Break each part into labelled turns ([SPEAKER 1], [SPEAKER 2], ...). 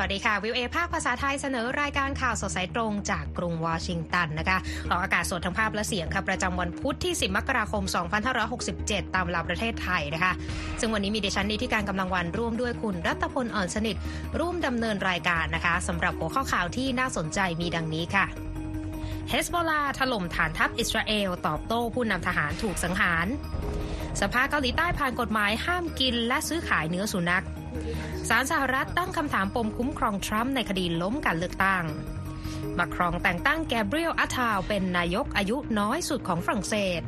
[SPEAKER 1] สวัสดีค่ะ วิวเอภาคภาษาไทยเสนอรายการข่าวสดสายตรงจากกรุงวอชิงตันนะคะออกอากาศสดทั้งภาพและเสียงค่ะประจำวันพุธที่ 10 มกราคม 2567 ตามเวลาประเทศไทยนะคะ ซึ่งวันนี้มีดิฉันนีที่การกำลังวันร่วมด้วยคุณรัตพลอ่อนสนิท ร่วมดำเนินรายการนะคะสำหรับหัวข้อข่าวที่น่าสนใจมีดังนี้ค่ะเฮสบอลาถล่มฐานทัพอิสราเอล ตอบโต้ผู้นำทหารถูกสังหาร สภาเกาหลีใต้ผ่านกฎหมายห้ามกินและซื้อขายเนื้อสุนัข ศาลสหรัฐตั้งคำถามปมคุ้มครองทรัมป์ในคดีล้มการเลือกตั้งมาครองแต่งตั้งแกเบรียล อัตตาลเป็นนายกอายุน้อยสุดของฝรั่งเศส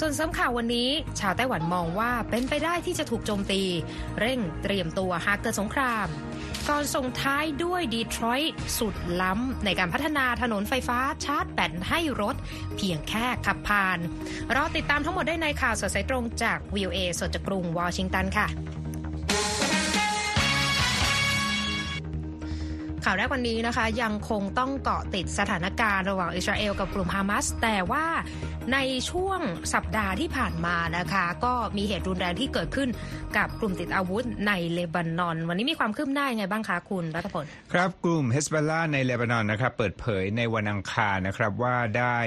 [SPEAKER 1] ส่วนสำข่าววันนี้ ชาวไต้หวันมองว่าเป็นไปได้ที่จะถูกโจมตี เร่งเตรียมตัวหากเกิดสงคราม ก่อนส่งท้ายด้วยดีทรอยต์สุดล้ำในการพัฒนาถนนไฟฟ้าชาร์จแบตให้รถ เพียงแค่ขับผ่าน รอติดตามทั้งหมดได้ในข่าวสดสายตรงจากวีโอเอสดจากกรุงวอชิงตันค่ะ ข่าวแรกวันนี้นะคะยังคงต้องเกาะติดสถานการณ์ระหว่างอิสราเอลกับกลุ่มฮามาสแต่ว่าในช่วงสัปดาห์ที่ผ่านมานะคะ ก็มีเหตุรุนแรงที่เกิดขึ้นกับกลุ่มติดอาวุธในเลบานอน วันนี้มีความคืบหน้ายังไงบ้างคะคุณรัฐพล
[SPEAKER 2] ครับกลุ่มเฮสบอลาในเลบานอนนะครับเปิดเผยในวันอังคารนะครับว่าได้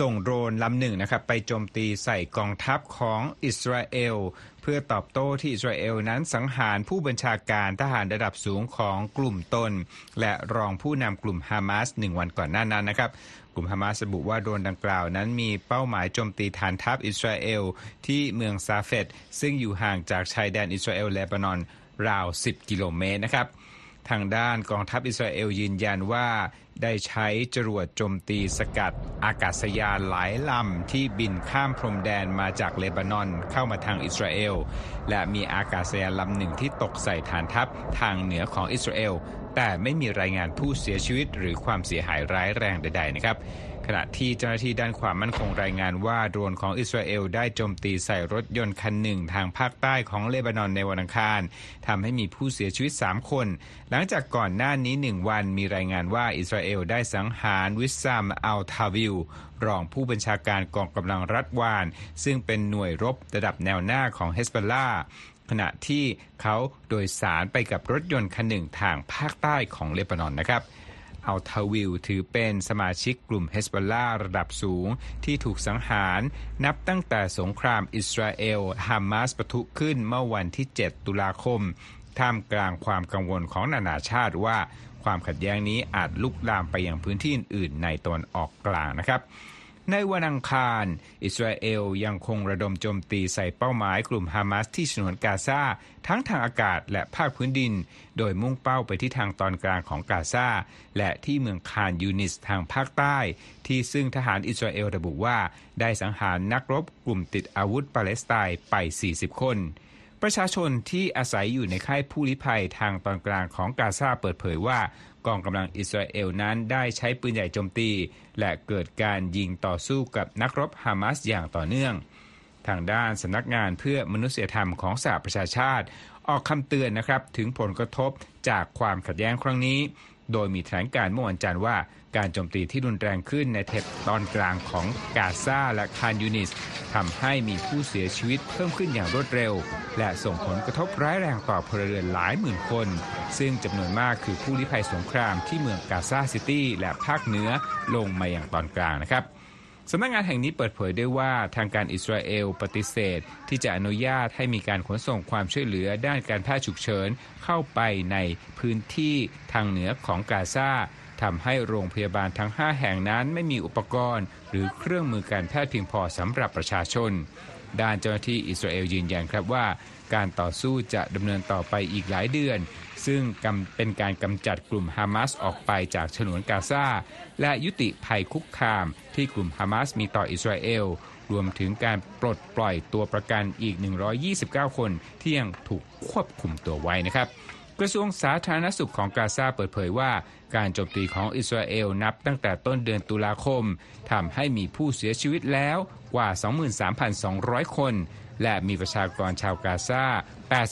[SPEAKER 2] ส่งโดรนลำหนึ่งนะครับไปโจมตีใส่กองทัพของอิสราเอลเพื่อตอบโต้ที่อิสราเอลนั้นสังหารผู้บัญชาการทหารระดับสูงของกลุ่มตน และรองผู้นำกลุ่มฮามาสหนึ่งวันก่อนหน้านั้นนะครับกลุ่มฮามาสระบุว่าโดนดังกล่าวนั้นมีเป้าหมายโจมตีฐานทัพอิสราเอลที่เมืองซาเฟตซึ่งอยู่ห่างจากชายแดนอิสราเอลและบานอนราว 10 กิโลเมตรนะครับ ทางด้านกองทัพอิสราเอลยืนยันว่า ได้ใช้จรวดโจมตีสกัดอากาศยานหลายลำที่บินข้ามพรมแดนมาจากเลบานอนเข้ามาทางอิสราเอล และมีอากาศยานลำหนึ่งที่ตกใส่ฐานทัพทางเหนือของอิสราเอล แต่ไม่มีรายงานผู้เสียชีวิตหรือความเสียหายร้ายแรงใดๆนะครับ ขณะที่เจ้าหน้าที่ด้านความมั่นคงรายงานว่าโดรนของอิสราเอลได้โจมตีใส่รถยนต์คันหนึ่งทางภาคใต้ของเลบานอนในวันอังคารทำให้มีผู้เสียชีวิต 3 คน หลังจากก่อนหน้านี้หนึ่งวันมีรายงานว่าอิสราเอลได้สังหารวิสซามอัลทาวิลรองผู้บัญชาการกองกำลังรัฐวาน ซึ่งเป็นหน่วยรบระดับแนวหน้าของเฮสบอลลาขณะที่เขาโดยสารไปกับรถยนต์คันหนึ่งทางภาคใต้ของเลบานอนนะครับ อัลทาวิลถือเป็นสมาชิกกลุ่มเฮสบอลลาระดับสูงที่ถูกสังหารนับตั้งแต่สงครามอิสราเอลฮามาสปะทุขึ้นเมื่อวันที่ 7 ตุลาคม ท่ามกลางความกังวลของนานาชาติว่าความขัดแย้งนี้อาจลุกลามไปยังพื้นที่อื่นในตอนออกกลางนะครับ ในวันอังคาร อิสราเอลยังคงระดมโจมตีใส่เป้าหมายกลุ่มฮามาสที่ฉนวนกาซาทั้งทางอากาศและภาคพื้นดิน โดยมุ่งเป้าไปที่ทางตอนกลางของกาซาและที่เมืองคานยูนิสทางภาคใต้ ที่ซึ่งทหารอิสราเอลระบุว่า ได้สังหารนักรบกลุ่มติดอาวุธปาเลสไตน์ไป 40 คน ประชาชนที่อาศัยอยู่ในค่ายผู้ลี้ภัยทางตอนกลางของกาซาเปิดเผยว่า กองกำลังอิสราเอลนั้นได้ใช้ปืนใหญ่โจมตี และเกิดการยิงต่อสู้กับนักรบฮามาสอย่างต่อเนื่อง ทางด้านสำนักงานเพื่อมนุษยธรรมของสหประชาชาติ ออกคำเตือนนะครับถึงผลกระทบจากความขัดแย้งครั้งนี้ โดยมีแถลงการเมื่อวันจันทร์ว่าการโจมตีที่รุนแรงขึ้นในเทปตอนกลางของกาซาและคานยูนิสทำให้มีผู้เสียชีวิตเพิ่มขึ้นอย่างรวดเร็ว และส่งผลกระทบร้ายแรงต่อพลเรือนหลายหมื่นคน ซึ่งจำนวนมากคือผู้ลี้ภัยสงครามที่เมืองกาซาซิตี้และภาคเหนือลงมาอย่างตอนกลางนะครับ สำนักงานแห่งนี้เปิดเผยได้ว่าทางการอิสราเอลปฏิเสธ ที่จะอนุญาตให้มีการขนส่งความช่วยเหลือด้านการแพทย์ฉุกเฉินเข้าไปในพื้นที่ทางเหนือของกาซาทำให้โรงพยาบาลทั้ง 5 แห่งนั้นไม่มีอุปกรณ์ หรือเครื่องมือการแพทย์เพียงพอสำหรับประชาชน ด้านเจ้าหน้าที่อิสราเอลยืนยันครับว่า การต่อสู้จะดำเนินต่อไปอีกหลายเดือน ซึ่งเป็นการกำจัดกลุ่มฮามาสออกไปจากฉนวนกาซาและยุติภัยคุกคาม ที่กลุ่มฮามาสมีต่ออิสราเอล รวมถึงการปลดปล่อยตัวประกันอีก 129 คนที่ยังถูกควบคุมตัวไว้นะครับกระทรวงสาธารณสุขของกาซาเปิดเผยว่าการโจมตีของอิสราเอลนับตั้งแต่ต้นเดือนตุลาคมทำให้มีผู้เสียชีวิตแล้วกว่า 23,200 คน และมีประชากรชาวกาซา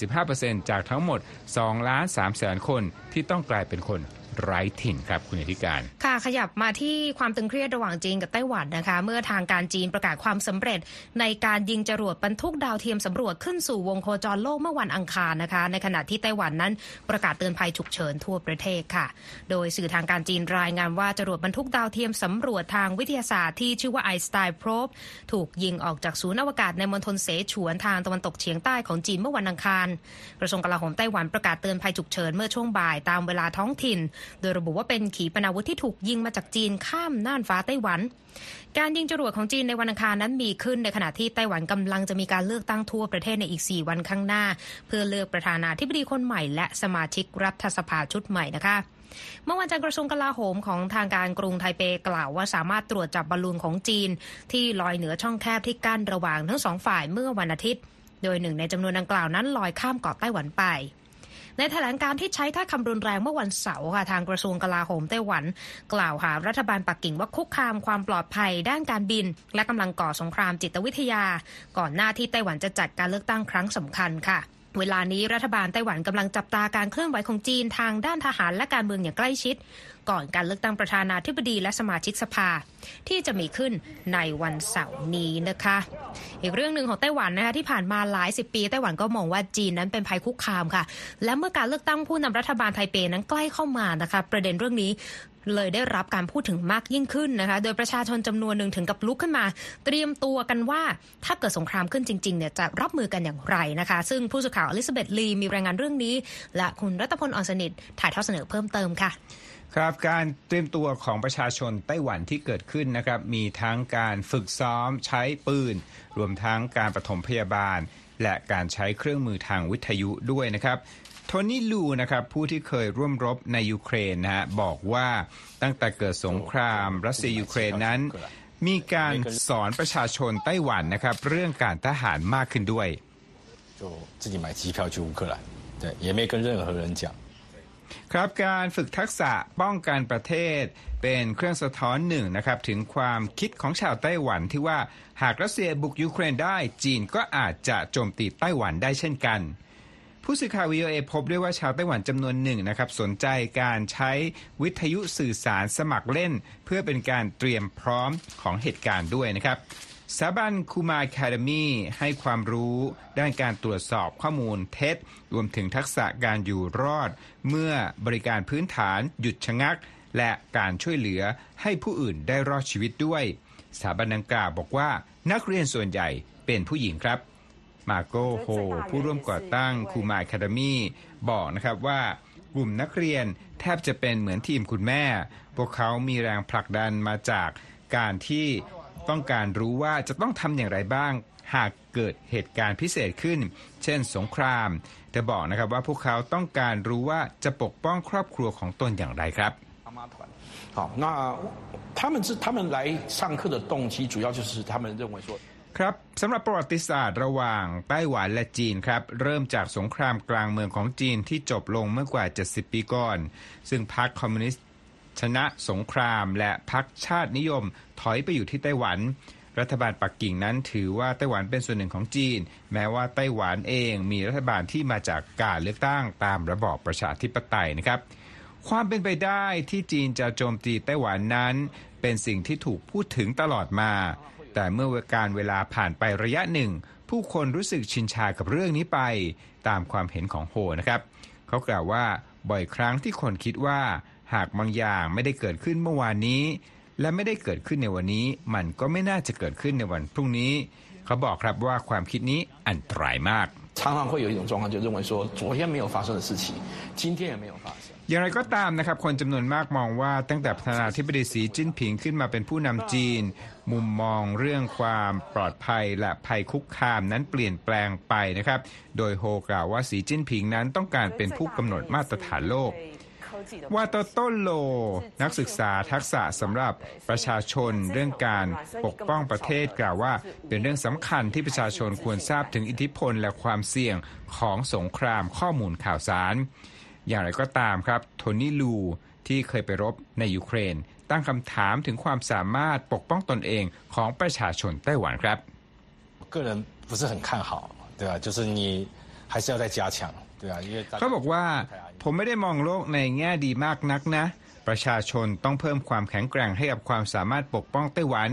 [SPEAKER 2] 85%จากทั้งหมด2ล้าน3แสนคนที่ต้องกลายเป็นคน ไร้ถิ่นครับคุณอธิการ
[SPEAKER 1] ค่ะขยับมาที่ความตึงเครียดระหว่างจีนกับไต้หวันนะคะ เมื่อทางการจีนประกาศความสำเร็จ ในการยิงจรวดบรรทุกดาวเทียมสำรวจขึ้นสู่วงโคจรโลกเมื่อวันอังคารนะคะ ในขณะที่ไต้หวันนั้นประกาศเตือนภัยฉุกเฉินทั่วประเทศค่ะ โดยสื่อทางการจีนรายงานว่าจรวดบรรทุกดาวเทียมสำรวจทางวิทยาศาสตร์ที่ชื่อว่าไอสไตน์โพรบถูกยิงออกจากศูนย์อวกาศในมณฑลเสฉวนทางตะวันตกเฉียงใต้ของจีนเมื่อวันอังคาร กระทรวงกลาโหมไต้หวันประกาศเตือนภัยฉุกเฉินเมื่อช่วงบ่ายตามเวลาท้องถิ่นโดยระบุว่าเป็นขีปนาวุธที่ถูกยิงมาจากจีนข้ามน่านฟ้าไต้หวัน การยิงจรวดของจีนในวันอังคารนั้นมีขึ้นในขณะที่ไต้หวันกำลังจะมีการเลือกตั้งทั่วประเทศในอีก 4 วันข้างหน้า เพื่อเลือกประธานาธิบดีคนใหม่ และสมาชิกรัฐสภาชุดใหม่นะคะเมื่อวันจันทร์กระทรวงกลาโหมของทางการกรุงไทเปกล่าวว่าสามารถตรวจจับบอลลูนของจีน ที่ลอยเหนือช่องแคบที่กั้นระหว่างทั้งสองฝ่ายเมื่อวันอาทิตย์ โดยหนึ่งในจำนวนดังกล่าวนั้นลอยข้ามเกาะไต้หวันไป ในแถลงการที่ใช้ถ้าคำรุนแรงเมื่อวันเสาร์ค่ะทางกระทรวงกลาโหมไต้หวัน กล่าวหารัฐบาลปักกิ่งว่าคุกคามความปลอดภัยด้านการบิน และกำลังก่อสงครามจิตวิทยา ก่อนหน้าที่ไต้หวันจะจัดการเลือกตั้งครั้งสำคัญค่ะ เวลานี้รัฐบาลไต้หวันกำลังจับตาการเคลื่อนไหวของจีนทางด้านทหารและการเมืองอย่างใกล้ชิด ก่อนการเลือกตั้งประธานาธิบดีและสมาชิกสภา ที่จะมีขึ้นในวันเสาร์นี้นะคะ อีกเรื่องหนึ่งของไต้หวันนะคะที่ผ่านมาหลายสิบปีไต้หวันก็มองว่าจีนนั้นเป็นภัยคุกคามค่ะ และเมื่อการเลือกตั้งผู้นำรัฐบาลไทเปนั้นใกล้เข้ามานะคะ ประเด็นเรื่องนี้ เลยได้รับการพูดถึงมากยิ่งขึ้นนะคะ โดยประชาชนจำนวนหนึ่งถึงกับลุกขึ้นมา เตรียมตัวกันว่าถ้าเกิดสงครามขึ้นจริงๆเนี่ยจะรับมือกันอย่างไรนะคะ ซึ่งผู้สื่อข่าวอลิซาเบธลีมีรายงานเรื่องนี้ และคุณรัตพลอ่อนสนิทถ่ายทอดเสนอเพิ่มเติมค่ะ
[SPEAKER 2] ครับการเตรียมตัวของประชาชนไต้หวันที่เกิดขึ้นนะครับมีทั้งการฝึกซ้อมใช้ปืน รวมทั้งการปฐมพยาบาล และการใช้เครื่องมือทางวิทยุด้วยนะครับ โทนี่ลูนะครับผู้ที่เคยร่วมรบในยูเครนนะฮะบอกว่าตั้งแต่เกิดสงครามรัสเซียยูเครนนั้น มีการสอนประชาชนไต้หวันนะครับ เรื่องการทหารมากขึ้นด้วยครับการฝึกทักษะป้องกันประเทศ เป็นเครื่องสะท้อนหนึ่งนะครับถึงความคิดของชาวไต้หวันที่ว่าหากรัสเซียบุกยูเครนได้จีนก็อาจจะโจมตีไต้หวันได้เช่นกัน ผู้สื่อข่าววีโอเอพบด้วยว่าชาวไต้หวันจำนวนหนึ่งนะครับสนใจการใช้วิทยุสื่อสารสมัครเล่น เพื่อเป็นการเตรียมพร้อมของเหตุการณ์ด้วยนะครับสถาบัน Kuma Academy ให้ความรู้ด้านการตรวจสอบข้อมูลเท็จ รวมถึงทักษะการอยู่รอด เมื่อบริการพื้นฐานหยุดชะงัก และการช่วยเหลือให้ผู้อื่นได้รอดชีวิตด้วยสถาบันดังกล่าวบอกว่านักเรียนส่วนใหญ่เป็นผู้หญิงครับ มาโกโฮ ผู้ร่วมก่อตั้งคูมาคาเดมีบอกนะครับว่ากลุ่มนักเรียนแทบจะเป็นเหมือนทีมคุณแม่ พวกเขามีแรงผลักดันมาจากการที่ต้องการรู้ว่าจะต้องทำอย่างไรบ้าง หากเกิดเหตุการณ์พิเศษขึ้น เช่นสงครามเธอบอกนะครับว่าพวกเขาต้องการรู้ว่าจะปกป้องครอบครัวของตนอย่างไรครับ
[SPEAKER 3] 妈妈团。好，那他们是他们来上课的动机，主要就是他们认为说，
[SPEAKER 2] ครับสำหรับประวัติศาสตร์ระหว่างไต้หวันและจีนครับ เริ่มจากสงครามกลางเมืองของจีนที่จบลงเมื่อกว่า 70 ปีก่อน ซึ่งพรรคคอมมิวนิสต์ชนะสงครามและพรรคชาตินิยมถอยไปอยู่ที่ไต้หวัน รัฐบาลปักกิ่งนั้นถือว่าไต้หวันเป็นส่วนหนึ่งของจีน แม้ว่าไต้หวันเองมีรัฐบาลที่มาจากการเลือกตั้งตามระบอบประชาธิปไตยนะครับ ความเป็นไปได้ที่จีนจะโจมตีไต้หวันนั้น เป็นสิ่งที่ถูกพูดถึงตลอดมา แต่เมื่อการเวลาผ่านไประยะหนึ่ง ผู้คนรู้สึกชินชากับเรื่องนี้ไป ตามความเห็นของโฮนะครับ เขากล่าวว่าบ่อยครั้งที่คนคิดว่า หากบางอย่างไม่ได้เกิดขึ้นเมื่อวานนี้ และไม่ได้เกิดขึ้นในวันนี้ มันก็ไม่น่าจะเกิดขึ้นในวันพรุ่งนี้ เขาบอกครับว่าความคิดนี้อันตรายมาก
[SPEAKER 3] 常常会有一种状况，就认为说昨天没有发生的事情，今天也没有发生。
[SPEAKER 2] อย่างไรก็ตามนะครับ คนจำนวนมากมองว่าตั้งแต่ประธานาธิบดีสีจิ้นผิงขึ้นมาเป็นผู้นำจีน มุมมองเรื่องความปลอดภัยและภัยคุกคามนั้นเปลี่ยนแปลงไปนะครับ โดยโฮกล่าวว่าสีจิ้นผิงนั้นต้องการเป็นผู้กำหนดมาตรฐานโลก ว่าโตโต้โล นักศึกษาทักษะสำหรับประชาชนเรื่องการปกป้องประเทศกล่าวว่า เป็นเรื่องสำคัญที่ประชาชนควรทราบถึงอิทธิพลและความเสี่ยงของสงครามข้อมูลข่าวสาร อย่างไรก็ตามครับ โทนี่ลูที่เคยไปรบในยูเครน ตั้งคำถามถึงความสามารถปกป้องตนเองของประชาชนไต้หวันครับ
[SPEAKER 4] 个人不是很看好，对吧？就是你还是要再加强，对吧？因为大家
[SPEAKER 2] เขาบอกว่าผมไม่ได้มองโลกในแง่ดีมากนักนะ ประชาชนต้องเพิ่มความแข็งแกร่งให้กับความสามารถปกป้องไต้หวัน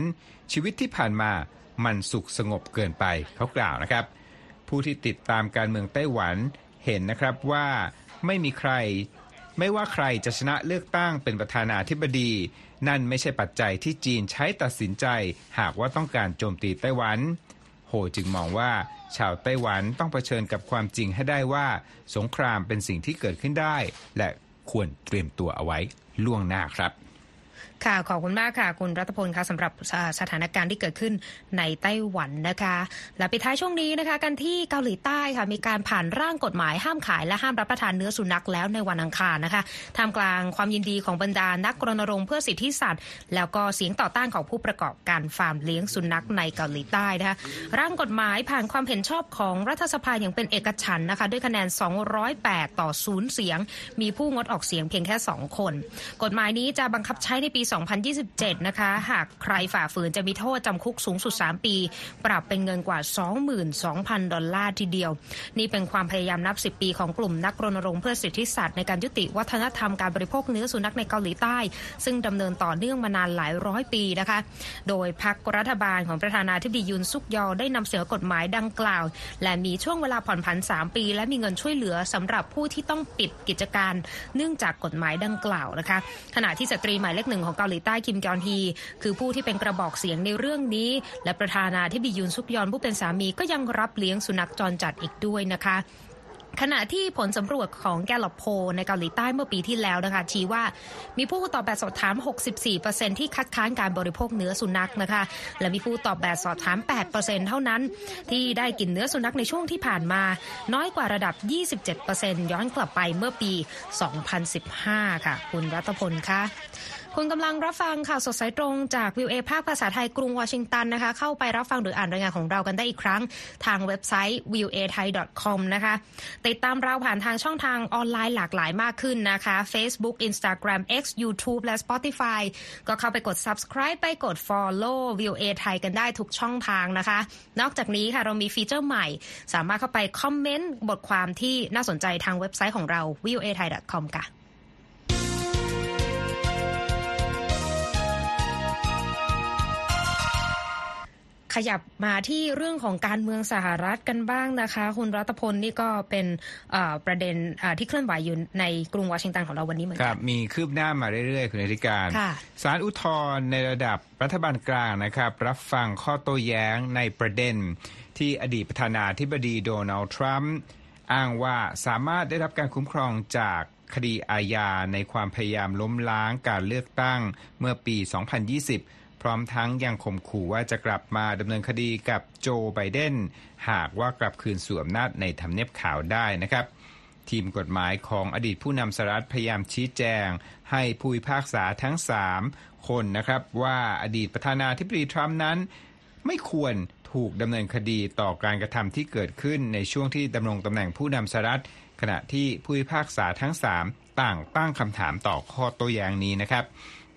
[SPEAKER 2] ชีวิตที่ผ่านมามันสุขสงบเกินไปเขากล่าวนะครับ ผู้ที่ติดตามการเมืองไต้หวันเห็นนะครับว่าไม่มีใคร ไม่ว่าใครจะชนะเลือกตั้งเป็นประธานาธิบดี นั่นไม่ใช่ปัจจัยที่จีนใช้ตัดสินใจ หากว่าต้องการโจมตีไต้หวัน โฮจึงมองว่า ชาวไต้หวันต้องเผชิญกับความจริงให้ได้ว่า สงครามเป็นสิ่งที่เกิดขึ้นได้ และควรเตรียมตัวเอาไว้ล่วงหน้าครับ
[SPEAKER 1] ค่ะขอบคุณมากค่ะ คุณรัตพลคะสำหรับสถานการณ์ที่เกิดขึ้นในไต้หวันนะคะ และปิดท้ายช่วงนี้นะคะ กันที่เกาหลีใต้ค่ะมีการผ่านร่างกฎหมายห้ามขายและห้ามรับประทานเนื้อสุนัขแล้วในวันอังคารนะคะท่ามกลางความยินดีของบรรดานักรณรงค์เพื่อสิทธิสัตว์ แล้วก็เสียงต่อต้านของผู้ประกอบการฟาร์มเลี้ยงสุนัขในเกาหลีใต้นะคะร่างกฎหมายผ่านความเห็นชอบของรัฐสภาอย่างเป็นเอกฉันนะคะ ด้วยคะแนน 208 ต่อศูนย์เสียง มีผู้งดออกเสียงเพียงแค่ 2 คน กฎหมายนี้จะบังคับใช้ในปี2027 นะคะ หากใครฝ่าฝืนจะมีโทษจำคุกสูงสุด 3 ปี ปรับเป็นเงินกว่า 22,000 ดอลลาร์ทีเดียว นี่เป็นความพยายามนับ 10 ปีของกลุ่มนักรณรงค์เพื่อสิทธิสัตว์ในการยุติวัฒนธรรมการบริโภคเนื้อสุนัขในเกาหลีใต้ ซึ่งดำเนินต่อเนื่องมานานหลายร้อยปีนะคะ โดยพรรครัฐบาลของประธานาธิบดียุนซุกยอได้นำเสนอกฎหมายดังกล่าว และมีช่วงเวลาผ่อนผัน 3 ปี และมีเงินช่วยเหลือสำหรับผู้ที่ต้องปิดกิจการ เนื่องจากกฎหมายดังกล่าวนะคะขณะที่สตรีหมายเลขหนึ่งของเกาหลีใต้คิมกยอนฮีคือผู้ที่เป็นกระบอกเสียงในเรื่องนี้ และประธานาธิบดียุนซุกยอนผู้เป็นสามีก็ยังรับเลี้ยงสุนัขจรจัดอีกด้วยนะคะขณะที่ผลสำรวจของแกลลอปโพในเกาหลีใต้เมื่อปีที่แล้วนะคะ ชี้ว่ามีผู้ตอบแบบสอบถาม 64%ที่คัดค้านการบริโภคเนื้อสุนัขนะคะ และมีผู้ตอบแบบสอบถาม 8%เท่านั้น ที่ได้กินเนื้อสุนัขในช่วงที่ผ่านมา น้อยกว่าระดับ 27%ย้อนกลับไปเมื่อปี 2015 ค่ะ คุณรัตพลคะ คุณกำลังรับฟังข่าวสดสายตรงจากวิวเอภาคภาษาไทยกรุงวอชิงตันนะคะ เข้าไปรับฟังหรืออ่านรายงานของเรากันได้อีกครั้ง ทางเว็บไซต์ v i e w a thai com นะคะ ติดตามเราผ่านทางช่องทางออนไลน์หลากหลายมากขึ้นนะคะ Facebook Instagram X YouTube และ Spotify ก็เข้าไปกด subscribe ไปกด follow v i e w a ไทยกันได้ทุกช่องทางนะคะ นอกจากนี้ค่ะเรามีฟีเจอร์ใหม่ สามารถเข้าไปคอมเมนต์บทความที่น่าสนใจทางเว็บไซต์ของเรา v i e w a thai com ค่ะ ขยับมาที่เรื่องของการเมืองสหรัฐกันบ้างนะคะ คุณรัตพลนี่ก็เป็นเอ่อประเด็นเอ่อที่เคลื่อนไหวอยู่ในกรุงวอชิงตันของเราวันนี้เหมือน
[SPEAKER 2] ค
[SPEAKER 1] กั
[SPEAKER 2] รับมีคืบหน้ามาเรื่อยๆ คุณอธิการ
[SPEAKER 1] ค่ะ
[SPEAKER 2] ศาลอุทธรณ์ในระดับรัฐบาลกลางนะครับ รับฟังข้อโต้แย้งในประเด็น ที่อดีตประธานาธิบดีโดนัลด์ทรัมป์อ้างว่าสามารถได้รับการคุ้มครองจากคดีอาญาในความพยายามล้มล้างการเลือกตั้งเมื่อปี 2020พ ร้อมทั้งยังข่มขู่ว่าจะกลับมาดำเนินคดีกับโจไบเดนหากว่ากลับคืนสู่อำนาจในทำเนียบขาวได้นะครับทีมกฎหมายของอดีตผู้นำสหรัฐพยายามชี้แจง ให้ผู้พิพากษาทั้ง 3 คนนะครับว่าอดีตประธานาธิบดีทรัมป์นั้น ไม่ควรถูกดำเนินคดีต่อการกระทำที่เกิดขึ้นในช่วงที่ดำรงตำแหน่งผู้นำสหรัฐ ขณะที่ผู้พิพากษาทั้ง 3 ต่างตั้งคำถามต่อข้อโต้แย้งนี้นะครับ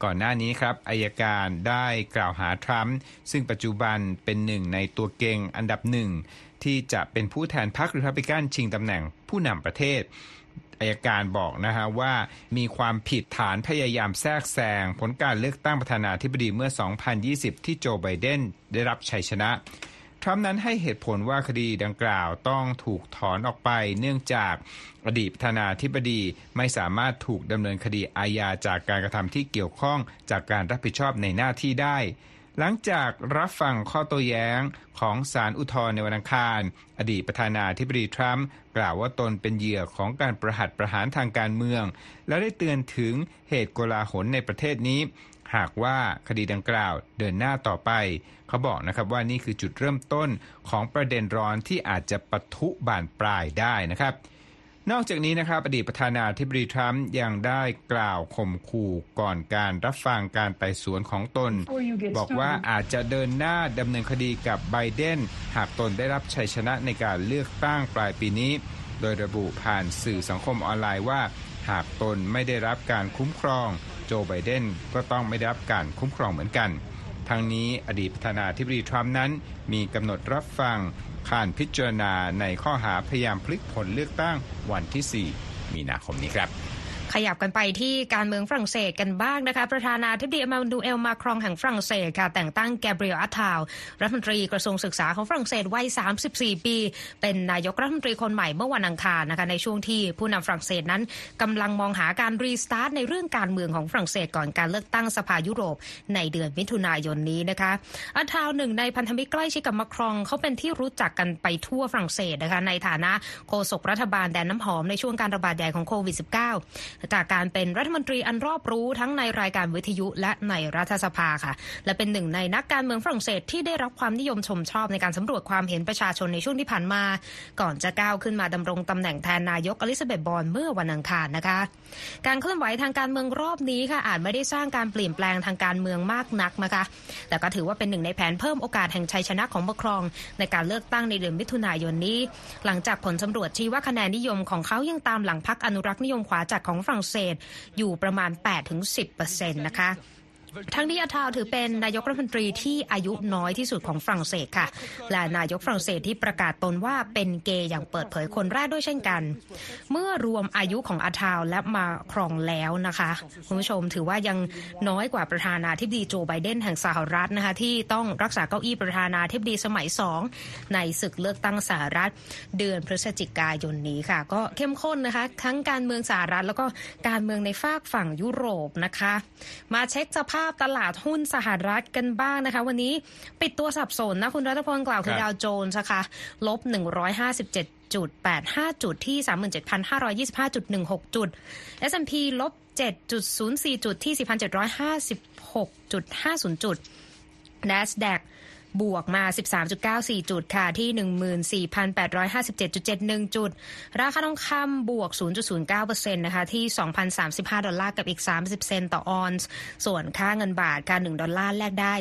[SPEAKER 2] ก่อนหน้านี้ครับอายการได้กล่าวหาทรัมป์ซึ่งปัจจุบันเป็นหนึ่งในตัวเก่งอันดับหนึ่งที่จะเป็นผู้แทนพรรครีพับลิกันชิงตำแหน่งผู้นำประเทศอายการบอกนะฮะว่ามีความผิดฐานพยายามแทรกแซงผลการเลือกตั้งประธานาธิบดีเมื่อ 2020 ที่โจไบเดนได้รับชัยชนะ ทรัมป์นั้นให้เหตุผลว่าคดีดังกล่าวต้องถูกถอนออกไป เนื่องจากอดีตประธานาธิบดีไม่สามารถถูกดำเนินคดีอาญาจากการกระทำที่เกี่ยวข้องจากการรับผิดชอบในหน้าที่ได้ หลังจากรับฟังข้อโต้แย้งของศาลอุทธรณ์ในวันอังคาร อดีตประธานาธิบดีทรัมป์กล่าวว่าตนเป็นเหยื่อของการประหัตประหารทางการเมือง และได้เตือนถึงเหตุโกลาหลในประเทศนี้ หากว่าคดีดังกล่าวเดินหน้าต่อไป เขาบอกนะครับว่านี่คือจุดเริ่มต้นของประเด็นร้อนที่อาจจะปะทุบานปลายได้นะครับ นอกจากนี้นะครับอดีตประธานาธิบดีทรัมป์ยังได้กล่าวข่มขู่ก่อนการรับฟังการไต่สวนของตน บอกว่าอาจจะเดินหน้าดำเนินคดีกับไบเดนหากตนได้รับชัยชนะในการเลือกตั้งปลายปีนี้ โดยระบุผ่านสื่อสังคมออนไลน์ว่า หากตนไม่ได้รับการคุ้มครอง โจไบเดนก็ต้องไม่ได้รับการคุ้มครองเหมือนกัน ทั้งนี้อดีตประธานาธิบดีทรัมป์นั้น มีกำหนดรับฟังการพิจารณาในข้อหาพยายามพลิกผลเลือกตั้งวันที่ 4 มีนาคมนี้ครับ
[SPEAKER 1] ขยับกันไปที่การเมืองฝรั่งเศสกันบ้างนะคะ ประธานาธิบดีมานูเอลมาครองแห่งฝรั่งเศสค่ะ แต่งตั้งแกเบรียลอัตตาล รัฐมนตรีกระทรวงศึกษาของฝรั่งเศสวัย 34 ปี เป็นนายกรัฐมนตรีคนใหม่เมื่อวันอังคารนะคะในช่วงที่ผู้นำฝรั่งเศสนั้นกำลังมองหาการ restart ในเรื่องการเมืองของฝรั่งเศสก่อนการเลือกตั้งสภายุโรปในเดือนมิถุนายนนี้นะคะอัตทาวหนึ่งในพันธมิตรใกล้ชิดกับมาครองเขาเป็นที่รู้จักกันไปทั่วฝรั่งเศสนะคะในฐานะโฆษกรัฐบาลแดนน้ำหอมในช่วงการระบาดใหญ่ของโควิด -19 จากการเป็นรัฐมนตรีอันรอบรู้ทั้งในรายการวิทยุและในรัฐสภาค่ะ และเป็นหนึ่งในนักการเมืองฝรั่งเศสที่ได้รับความนิยมชมชอบในการสำรวจความเห็นประชาชนในช่วงที่ผ่านมา ก่อนจะก้าวขึ้นมาดำรงตำแหน่งแทนนายกอลิซาเบธบอลเมื่อวันอังคารนะคะ การเคลื่อนไหวทางการเมืองรอบนี้ค่ะอาจไม่ได้สร้างการเปลี่ยนแปลงทางการเมืองมากนักนะคะ แต่ก็ถือว่าเป็นหนึ่งในแผนเพิ่มโอกาสแห่งชัยชนะของบครอง ในการเลือกตั้งในเดือนมิถุนายนนี้ หลังจากผลสำรวจชี้ว่าคะแนนนิยมของเขายังตามหลังพรรคอนุรักษ์นิยมขวาจัดของฝรั่งเศสอยู่ประมาณ 8-10%นะคะ ทั้งนี้อาทาวถือเป็นนายกรัฐมนตรีที่อายุน้อยที่สุดของฝรั่งเศสค่ะ และนายกฝรั่งเศสที่ประกาศตนว่าเป็นเกย์อย่างเปิดเผยคนแรกด้วยเช่นกัน เมื่อรวมอายุของอาทาวและมาครองแล้วนะคะคุณผู้ชมถือว่ายังน้อยกว่าประธานาธิบดีโจไบเดนแห่งสหรัฐนะคะที่ต้องรักษาเก้าอี้ประธานาธิบดีสมัยสองในศึกเลือกตั้งสหรัฐเดือนพฤศจิกายนนี้ค่ะ ก็เข้มข้นนะคะ ทั้งการเมืองสหรัฐแล้วก็การเมืองในฝากฝั่งยุโรปนะคะ มาเช็คสภาพาพตลาดหุ้นสหรัฐกันบ้างนะคะ วันนี้ปิดตัวสับสนนะ คุณรัตพลกล่าวคือดาวโจนส์นะคะลบ 157จุด85 จุดที่ 37,525.16 จุด S&P ลบ 7.04 จุดที่ 4,756.50 จุด NASDAQ บวกมา 13.94 จุดค่ะที่ 14,857.71 จุด ราคาทองคำบวก 0.09%นะคะที่ 2,035 ดอลลาร์กับอีก 30 เซนต์ต่อออนซ์ส่วนค่าเงินบาทการ1ดอลลาร์แลกได้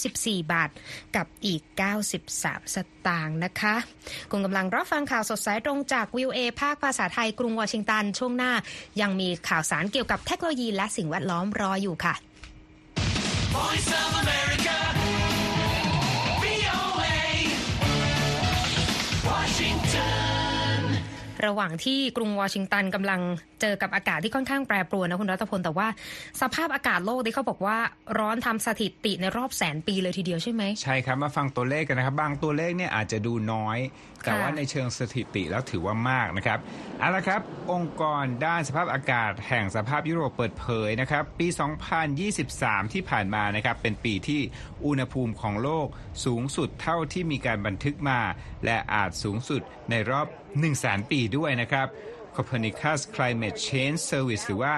[SPEAKER 1] 34 บาท กับอีก 93 สตางค์นะคะคุณกำลังรับฟังข่าวสดสายตรงจากวิวเอภาคภาษาไทยกรุงวอชิงตัน ช่วงหน้ายังมีข่าวสารเกี่ยวกับเทคโนโลยีและสิ่งแวดล้อมรออยู่ค่ะ Voice of America ระหว่างที่กรุงวอชิงตันกำลังเจอกับอากาศที่ค่อนข้างแปรปรวนนะคุณรัตพลแต่ว่าสภาพอากาศโลกที่เขาบอกว่าร้อนทำสถิติในรอบแสนปีเลยทีเดียวใช่ไหม
[SPEAKER 2] ใช่ครับมาฟังตัวเลขกันนะครับบางตัวเลขเนี่ยอาจจะดูน้อย แต่ว่าในเชิงสถิติแล้วถือว่ามากนะครับเอาละครับ องค์กรด้านสภาพอากาศแห่งสภาพยุโรปเปิดเผยนะครับปี 2023 ที่ผ่านมานะครับเป็นปีที่อุณหภูมิของโลกสูงสุดเท่าที่มีการบันทึกมา และอาจสูงสุดในรอบ 1 0 0 0 0แสนปีด้วยนะครับ Copernicus Climate Change Service หรือว่า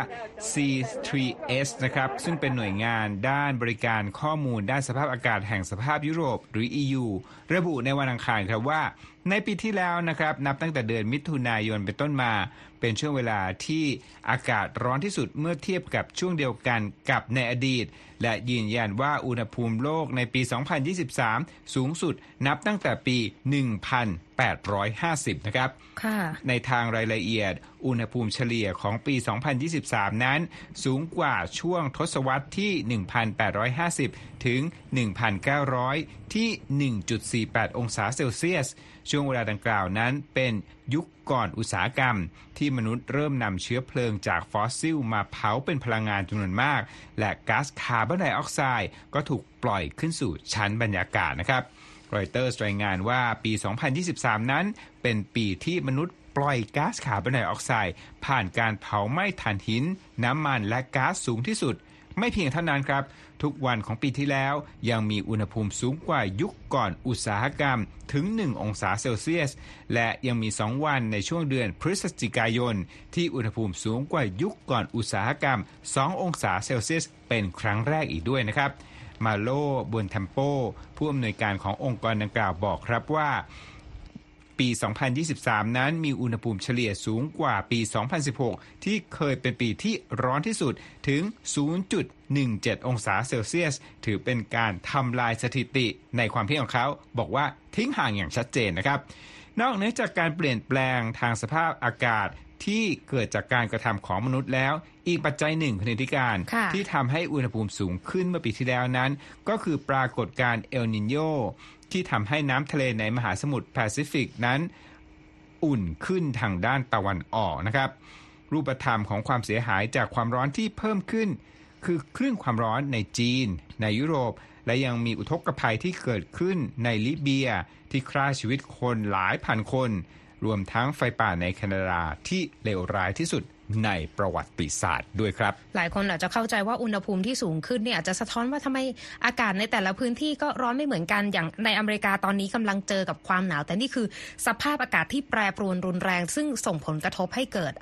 [SPEAKER 2] C3S นะครับ ซึ่งเป็นหน่วยงานด้านบริการข้อมูลด้านสภาพอากาศแห่งสภาพยุโรป หรือ EU ระบุในวันอังคารครับว่า ในปีที่แล้วนะครับนับตั้งแต่เดือนมิถุนายนเป็นต้นมา เป็นช่วงเวลาที่อากาศร้อนที่สุดเมื่อเทียบกับช่วงเดียวกันกับในอดีต และยืนยันว่าอุณหภูมิโลกในปี 2023 สูงสุดนับตั้งแต่ปี 1850 นะครับในทางรายละเอียด อุณหภูมิเฉลี่ยของปี 2023 นั้น สูงกว่าช่วงทศวรรษที่ 1850 ถึง 1900 ที่ 1.48 องศาเซลเซียส ช่วงเวลาดังกล่าวนั้นเป็นยุคก่อนอุตสาหกรรม ที่มนุษย์เริ่มนำเชื้อเพลิงจากฟอสซิลมาเผาเป็นพลังงานจำนวนมาก และก๊าซคาร์บอนไดออกไซด์ก็ถูกปล่อยขึ้นสู่ชั้นบรรยากาศนะครับรอยเตอร์รายงานว่าปี 2023 นั้น เป็นปีที่มนุษย์ปล่อยก๊าซคาร์บอนไดออกไซด์ผ่านการเผาไหม้ถ่านหิน น้ำมันและก๊าซสูงที่สุด ไม่เพียงเท่านั้นครับ ทุกวันของปีที่แล้ว ยังมีอุณหภูมิสูงกว่ายุคก่อนอุตสาหกรรมถึง 1 องศาเซลเซียส และยังมี 2 วันในช่วงเดือนพฤศจิกายน ที่อุณหภูมิสูงกว่ายุคก่อนอุตสาหกรรม 2 องศาเซลเซียส เป็นครั้งแรกอีกด้วยนะครับ มาโลบนเทมโป ผู้อำนวยการขององค์กรดังกล่าวบอกครับว่าปี 2023 นั้นมีอุณหภูมิเฉลี่ยสูงกว่าปี 2016 ที่เคยเป็นปีที่ร้อนที่สุดถึง 0.17 องศาเซลเซียส ถือเป็นการทำลายสถิติในความเพียงของเขา บอกว่าทิ้งห่างอย่างชัดเจนนะครับ นอกเหนือจากการเปลี่ยนแปลงทางสภาพอากาศที่เกิดจากการกระทำของมนุษย์แล้ว อีกปัจจัยหนึ่งคณิตการที่ทำให้อุณหภูมิสูงขึ้นเมื่อปีที่แล้วนั้น ก็คือปรากฏการณ์เอลนิโยที่ทำให้น้ำทะเลในมหาสมุทรแปซิฟิกนั้น อุ่นขึ้นทางด้านตะวันออกนะครับ รูปธรรมของความเสียหายจากความร้อนที่เพิ่มขึ้น คือคลื่นความร้อนในจีน ในยุโรป และยังมีอุทกภัยที่เกิดขึ้นในลิเบียที่ฆ่าชีวิตคนหลายพันคน รวมทั้งไฟป่าในแคนาดาที่เลวร้ายที่สุด ในประวัติศาสตร์ด้วยครับ
[SPEAKER 1] หลายคนอาจจะเข้าใจว่าอุณหภูมิที่สูงขึ้นเนี่ยอาจจะสะท้อนว่าทำไมอากาศในแต่ละพื้นที่ก็ร้อนไม่เหมือนกันอย่างในอเมริกาตอนนี้กำลังเจอกับความหนาว แต่นี่คือสภาพอากาศที่แปรปรวนรุนแรง ซึ่งส่งผลกระทบให้เกิด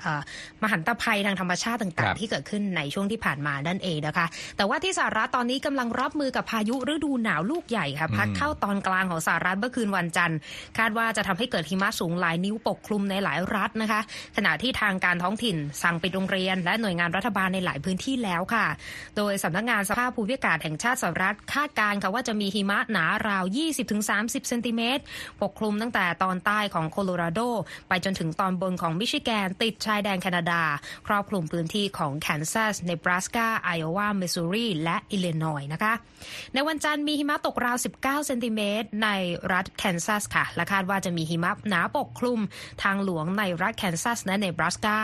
[SPEAKER 1] มหันตภัยทางธรรมชาติต่างๆ ที่เกิดขึ้นในช่วงที่ผ่านมานั่นเองนะคะ แต่ว่าที่สหรัฐตอนนี้กำลังรับมือกับพายุฤดูหนาวลูกใหญ่ค่ะพัดเข้าตอนกลางของสหรัฐเมื่อคืนวันจันทร์ คาดว่าจะทำให้เกิดหิมะสูงหลายนิ้วปกคลุมในหลายรัฐนะคะ ขณะที่ทางการท้องถิ่นสั่งปิดโรงเรียน และหน่วยงานรัฐบาลในหลายพื้นที่แล้วค่ะ โดยสำนักงานสภาพภูมิอากาศแห่งชาติสหรัฐคาดการณ์ค่ะว่าจะมีหิมะหนาราว 20-30 เซนติเมตรปกคลุมตั้งแต่ตอนใต้ของโคโลราโด ไปจนถึงตอนบนของมิชิแกน ติดชายแดนแคนาดา ครอบคลุมพื้นที่ของแคนซัสเนบราสกาไอโอวามิสซูรีและอิลลินอยนะคะ ในวันจันทร์มีหิมะตกราว 19 เซนติเมตรในรัฐแคนซัสค่ะและคาดว่าจะมีหิมะหนาปกคลุมทางหลวงในรัฐแคนซัสและเนบราสกา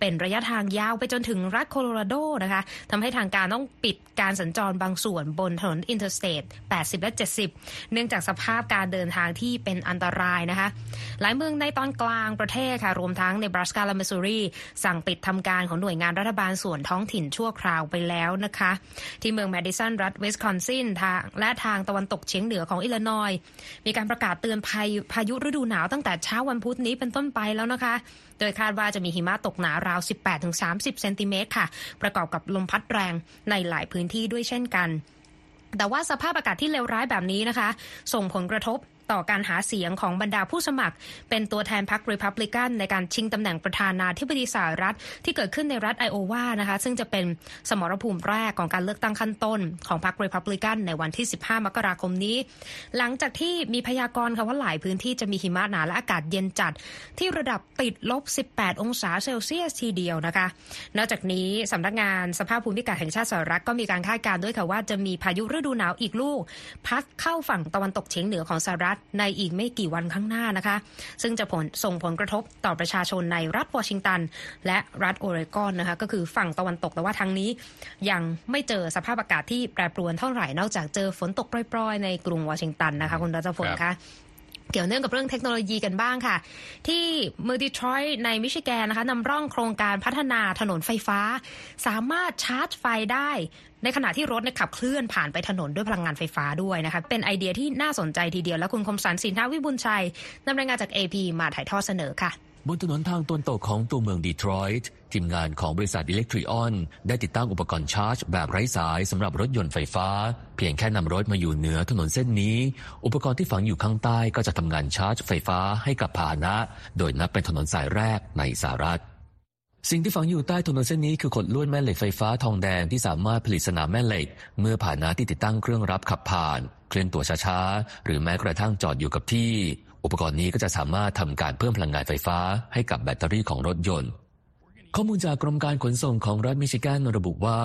[SPEAKER 1] เป็นระยะทางยาวไปจนถึงรัฐโคโลราโดนะคะทำให้ทางการต้องปิดการสัญจรบางส่วนบนถนน Interstate 80 และ 70 เนื่องจากสภาพการเดินทางที่เป็นอันตรายนะคะ หลายเมืองในตอนกลางประเทศค่ะ รวมทั้งเนบรัสกาและมิสซูรีสั่งปิดทำการของหน่วยงานรัฐบาลส่วนท้องถิ่นชั่วคราวไปแล้วนะคะ ที่เมืองแมดิสันรัฐวิสคอนซินทางและทางตะวันตกเฉียงเหนือของอิลลินอยส์ มีการประกาศเตือนภัยพายุฤดูหนาวตั้งแต่เช้าวันพุธนี้เป็นต้นไปแล้วนะคะ โดยคาดว่าจะมีหิมะตกหนาราว 18-30 เซนติเมตรค่ะ ประกอบกับลมพัดแรงในหลายพื้นที่ด้วยเช่นกันแต่ว่าสภาพอากาศที่เลวร้ายแบบนี้นะคะ ส่งผลกระทบ ต่อการหาเสียงของบรรดาผู้สมัคร เป็นตัวแทนพรรครีพับลิกันในการชิงตำแหน่งประธานาธิบดีสหรัฐ ที่เกิดขึ้นในรัฐไอโอวานะคะซึ่งจะเป็นสมรภูมิแรกของการเลือกตั้งขั้นต้น ของพรรครีพับลิกันในวันที่ 15 มกราคมนี้ หลังจากที่มีพยากรณ์ค่ะว่าหลายพื้นที่จะมีหิมะหนาและอากาศเย็นจัด ที่ระดับติดลบ 18 องศาเซลเซียสทีเดียวนะคะ นอกจากนี้สำนักงานสภาพภูมิอากาศแห่งชาติสหรัฐก็มีการคาดการณ์ด้วยค่ะว่าจะมีพายุฤดูหนาวอีกลูก พัดเข้าฝั่งตะวันตกเฉียงเหนือของสหรัฐในอีกไม่กี่วันข้างหน้านะคะ ซึ่งจะผลส่งผลกระทบต่อประชาชนในรัฐวอชิงตัน และรัฐโอเรกอนนะคะก็คือฝั่งตะวันตกแต่ว่าทางนี้ ยังไม่เจอสภาพอากาศที่แปรปรวนเท่าไหร่นอกจากเจอฝนตกปล่อยๆ ในกรุงวอชิงตันนะคะคุณรัชพลคะ เกี่ยวเนื่องกับเรื่องเทคโนโลยีกันบ้างค่ะ ที่เมืองดีทรอยต์ในมิชิแกนนะคะนำร่องโครงการพัฒนาถนนไฟฟ้า สามารถชาร์จไฟได้ ในขณะที่รถขับเคลื่อนผ่านไปถนนด้วยพลังงานไฟฟ้าด้วยนะคะเป็นไอเดียที่น่าสนใจทีเดียวและคุณคมสันสินทาวิบุญชัยนำรายงานจาก AP มาถ่ายทอดเสนอค่ะ
[SPEAKER 5] บนถนนทางตะวันตกของตัวเมืองดีทรอยต์ทีมงานของบริษัทอิเล็กทริออนได้ติดตั้งอุปกรณ์ชาร์จ แบบไร้สายสำหรับรถยนต์ไฟฟ้า เพียงแค่นำรถมาอยู่เหนือถนนเส้นนี้ อุปกรณ์ที่ฝังอยู่ข้างใต้ก็จะทำงานชาร์จไฟฟ้าให้กับพาหนะ โดยนับเป็นถนนสายแรกในสหรัฐสิ่งที่ฝังอยู่ใต้ถนนเส้นนี้คือขดลวดแม่เหล็กไฟฟ้าทองแดงที่สามารถผลิตสนามแม่เหล็ก เมื่อผ่านนะที่ติดตั้งเครื่องรับขับผ่าน เคลื่อนตัวช้าๆ หรือแม้กระทั่งจอดอยู่กับที่ อุปกรณ์นี้ก็จะสามารถทำการเพิ่มพลังงานไฟฟ้าให้กับแบตเตอรี่ของรถยนต์ ข้อมูลจากกรมการขนส่งของรัฐมิชิแกนระบุว่า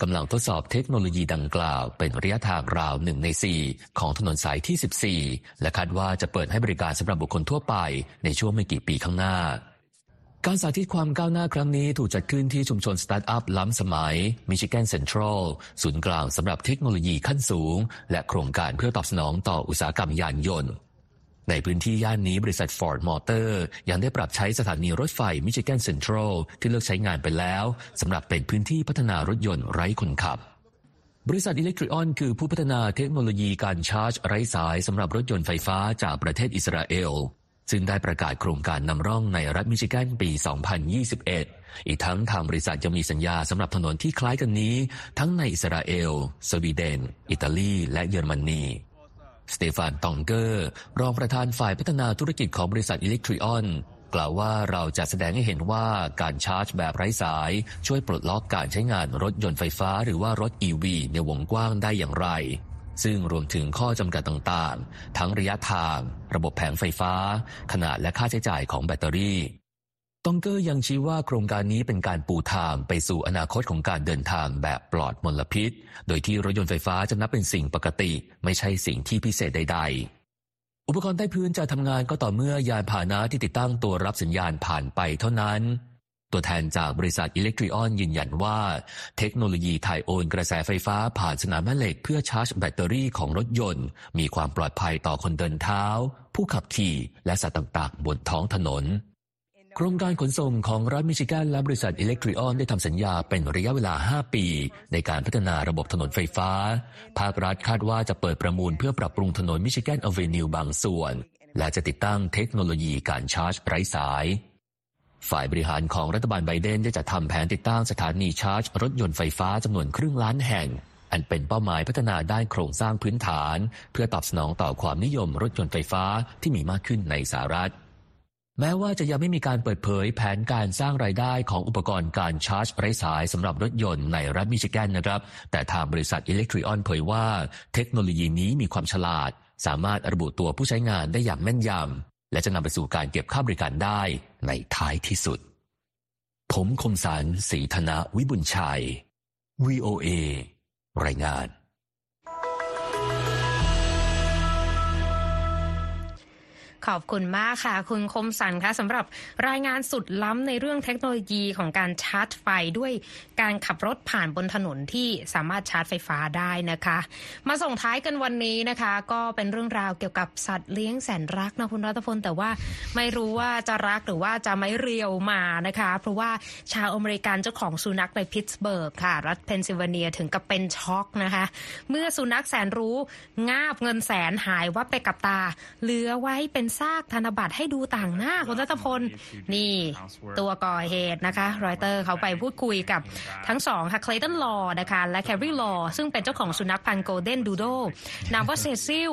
[SPEAKER 5] กำลังทดสอบเทคโนโลยีดังกล่าว เป็นระยะทางราวหนึ่งใน 4 ของถนนสายที่ 14 และคาดว่าจะเปิดให้บริการสำหรับบุคคลทั่วไปในช่วงไม่กี่ปีข้างหน้าการสาธิตความก้าวหน้าครั้งนี้ถูกจัดขึ้นที่ชุมชนสตาร์ทอัพล้ำสมัยมิชิแกนเซ็นทรัลศูนย์กลางสำหรับเทคโนโลยีขั้นสูง และโครงการเพื่อตอบสนองต่ออุตสาหกรรมยานยนต์ ในพื้นที่ย่านนี้บริษัท Ford Motor ยังได้ปรับใช้สถานีรถไฟมิชิแกนเซ็นทรัลที่เลิกใช้งานไปแล้วสำหรับเป็นพื้นที่พัฒนารถยนต์ไร้คนขับบริษัท Electreon คือผู้พัฒนาเทคโนโลยีการชาร์จไร้สายสำหรับรถยนต์ไฟฟ้าจากประเทศอิสราเอล ซึ่งได้ประกาศโครงการนำร่องในรัฐมิชิแกนปี 2021 อีกทั้งทางบริษัทยังมีสัญญาสำหรับถนนที่คล้ายกันนี้ ทั้งในอิสราเอล สวีเดน อิตาลี และเยอรมนี สเตฟานตองเกอร์ รองประธานฝ่ายพัฒนาธุรกิจของบริษัทอิเล็กทริออนกล่าวว่าเราจะแสดงให้เห็นว่าการชาร์จแบบไร้สาย ช่วยปลดล็อกการใช้งานรถยนต์ไฟฟ้าหรือว่ารถ EV ในวงกว้างได้อย่างไร ซึ่งรวมถึงข้อจำกัดต่างๆ ทั้งระยะทาง ระบบแผงไฟฟ้า ขนาดและค่าใช้จ่ายของแบตเตอรี่ ตองเกอร์ยังชี้ว่าโครงการนี้เป็นการปูทางไปสู่อนาคตของการเดินทางแบบปลอดมลพิษ โดยที่รถยนต์ไฟฟ้าจะนับเป็นสิ่งปกติ ไม่ใช่สิ่งที่พิเศษใด ๆอุปกรณ์ใต้พื้นจะทำงานก็ต่อเมื่อยานพาหนะที่ติดตั้งตัวรับสัญญาณผ่านไปเท่านั้น ตัวแทนจากบริษัทอิเล็กทริออนยืนยันว่า เทคโนโลยีถ่ายโอนกระแสไฟฟ้าผ่านสนามแม่เหล็กเพื่อชาร์จแบตเตอรี่ของรถยนต์ มีความปลอดภัยต่อคนเดินเท้า ผู้ขับขี่และสัตว์ต่างๆ บนท้องถนน ครงการขนส่งของรัฐมิชิแกนและบริษัทอิเล็กทริออนได้ทำสัญญาเป็นระยะเวลา 5 ปี ในการพัฒนาระบบถนนไฟฟ้า ภาครัฐคาดว่าจะเปิดประมูลเพื่อปรับปรุงถนนมิชิแกนอเวนิวบางส่วน และจะติดตั้งเทคโนโลยีการชาร์จไร้สาย ฝ่ายบริหารของรัฐบาลไบเดนได้จัดทำแผนติดตั้งสถานีชาร์จ รถยนต์ไฟฟ้าจำนวนครึ่งล้านแห่ง อันเป็นเป้าหมายพัฒนาด้านโครงสร้างพื้นฐาน เพื่อตอบสนองต่อความนิยมรถยนต์ไฟฟ้าที่มีมากขึ้นในสหรัฐ แม้ว่าจะยังไม่มีการเปิดเผยแผนการสร้างรายได้ของอุปกรณ์การชาร์จไร้สายสำหรับรถยนต์ในรัฐมิชิแกนนะครับ แต่ทางบริษัทอิเล็กทริออนเผยว่า เทคโนโลยีนี้มีความฉลาด สามารถระบุตัวผู้ใช้งานได้อย่างแม่นยำ และจะนำไปสู่การเก็บค่าบริการได้ในท้ายที่สุด ผมคมสันศรีธนะวิบุญชัย VOA รายงาน
[SPEAKER 1] ขอบคุณมากค่ะ คุณคมสันคะสำหรับรายงานสุดล้ำในเรื่องเทคโนโลยีของการชาร์จไฟด้วยการขับรถผ่านบนถนนที่สามารถชาร์จไฟฟ้าได้นะคะ มาส่งท้ายกันวันนี้นะคะ ก็เป็นเรื่องราวเกี่ยวกับสัตว์เลี้ยงแสนรักนะคุณรัตพลแต่ว่าไม่รู้ว่าจะรักหรือว่าจะไม้เรียวมานะคะ เพราะว่าชาวอเมริกันเจ้าของสุนัขในพิตสเบิร์กค่ะ รัฐเพนซิลเวเนียถึงกับเป็นช็อกนะคะ เมื่อสุนัขแสนรู้งาบเงินแสนหายวับไปกับตา เหลือไว้เป็นซากธนบัตรให้ดูต่างหน้าคุณรัตพล นี่ตัวก่อเหตุนะคะ รอยเตอร์เขาไปพูดคุยกับทั้งสองค่ะเคลตันลอนะคะและแคร์รีลอว์ซึ่งเป็นเจ้าของสุนัขพันธุ์ Goldendoodleนามว่าเซซิล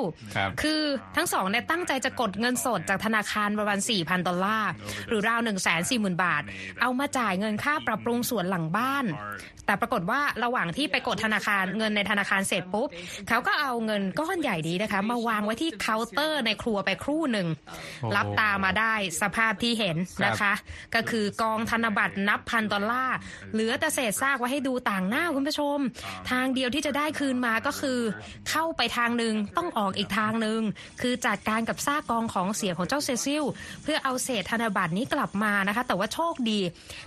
[SPEAKER 1] คือทั้งสองเนี่ยตั้งใจจะกดเงินสดจากธนาคารประมาณ4,000 ดอลลาร์ หรือราว 1 4 0 0 0 0 บาท เอามาจ่ายเงินค่าปรับปรุงสวนหลังบ้าน แต่ปรากฏว่าระหว่างที่ไปกดธนาคารเงินในธนาคารเสร็จปุ๊บเขาก็เอาเงินก้อนใหญ่นี้นะคะ มาวางไว้ที่เคาน์เตอร์ในครัวไปครู่หนึ่งลับตามาได้สภาพที่เห็นนะคะ ก็คือกองธนบัตรนับพันดอลลาร์เหลือแต่เศษซากไว้ให้ดูต่างหน้าคุณผู้ชม ทางเดียวที่จะได้คืนมาก็คือ เข้าไปทางหนึ่งต้องออกอีกทางหนึ่งคือจัดการกับซากกองของเสียของเจ้าเซซิล เพื่อเอาเศษธนบัตรนี้กลับมานะคะ แต่ว่าโชคดี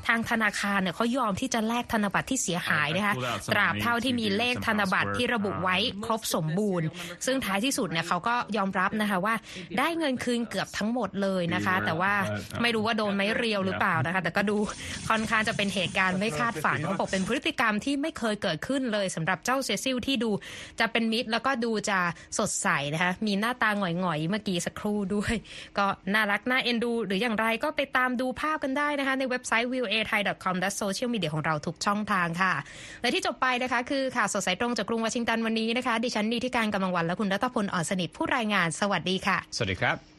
[SPEAKER 1] ทางธนาคารเนี่ยเขายอมที่จะแลกธนบัตรที่เสียหายนะคะตราบเท่าที่มีเลขธนบัตรที่ระบุไว้ครบสมบูรณ์ ซึ่งท้ายที่สุดเนี่ยเขาก็ยอมรับนะคะว่าได้เงินคืนเกือบทั้งหมดเลยนะคะ แต่ว่าไม่รู้ว่าโดนไม้เรียวหรือเปล่านะคะ แต่ก็ดูค่อนข้างจะเป็นเหตุการณ์ไม่คาดฝันเขาบอกเป็นพฤติกรรมที่ไม่เคยเกิดขึ้นเลยสำหรับเจ้าเซซิลที่ดูจะเป็นมิตรแล้วก็ดูจะสดใสนะคะ มีหน้าตาหงอยๆเมื่อกี้สักครู่ด้วย ก็น่ารักน่าเอ็นดู หรืออย่างไรก็ไปตามดูภาพกันได้นะคะ ในเว็บไซต์ v i a t h a i c o m และโซเชียลมีเดียของเราทุกช่องทางค่ะ และที่จบไปนะคะคือข่าวสดสายตรงจากกรุงวอชิงตันวันนี้นะคะ ดิฉันนีที่การกำลังวันและคุณรัตพลอ่อนสนิทผู้รายงานสวัสดีค่ะ
[SPEAKER 2] สวัสดีครับ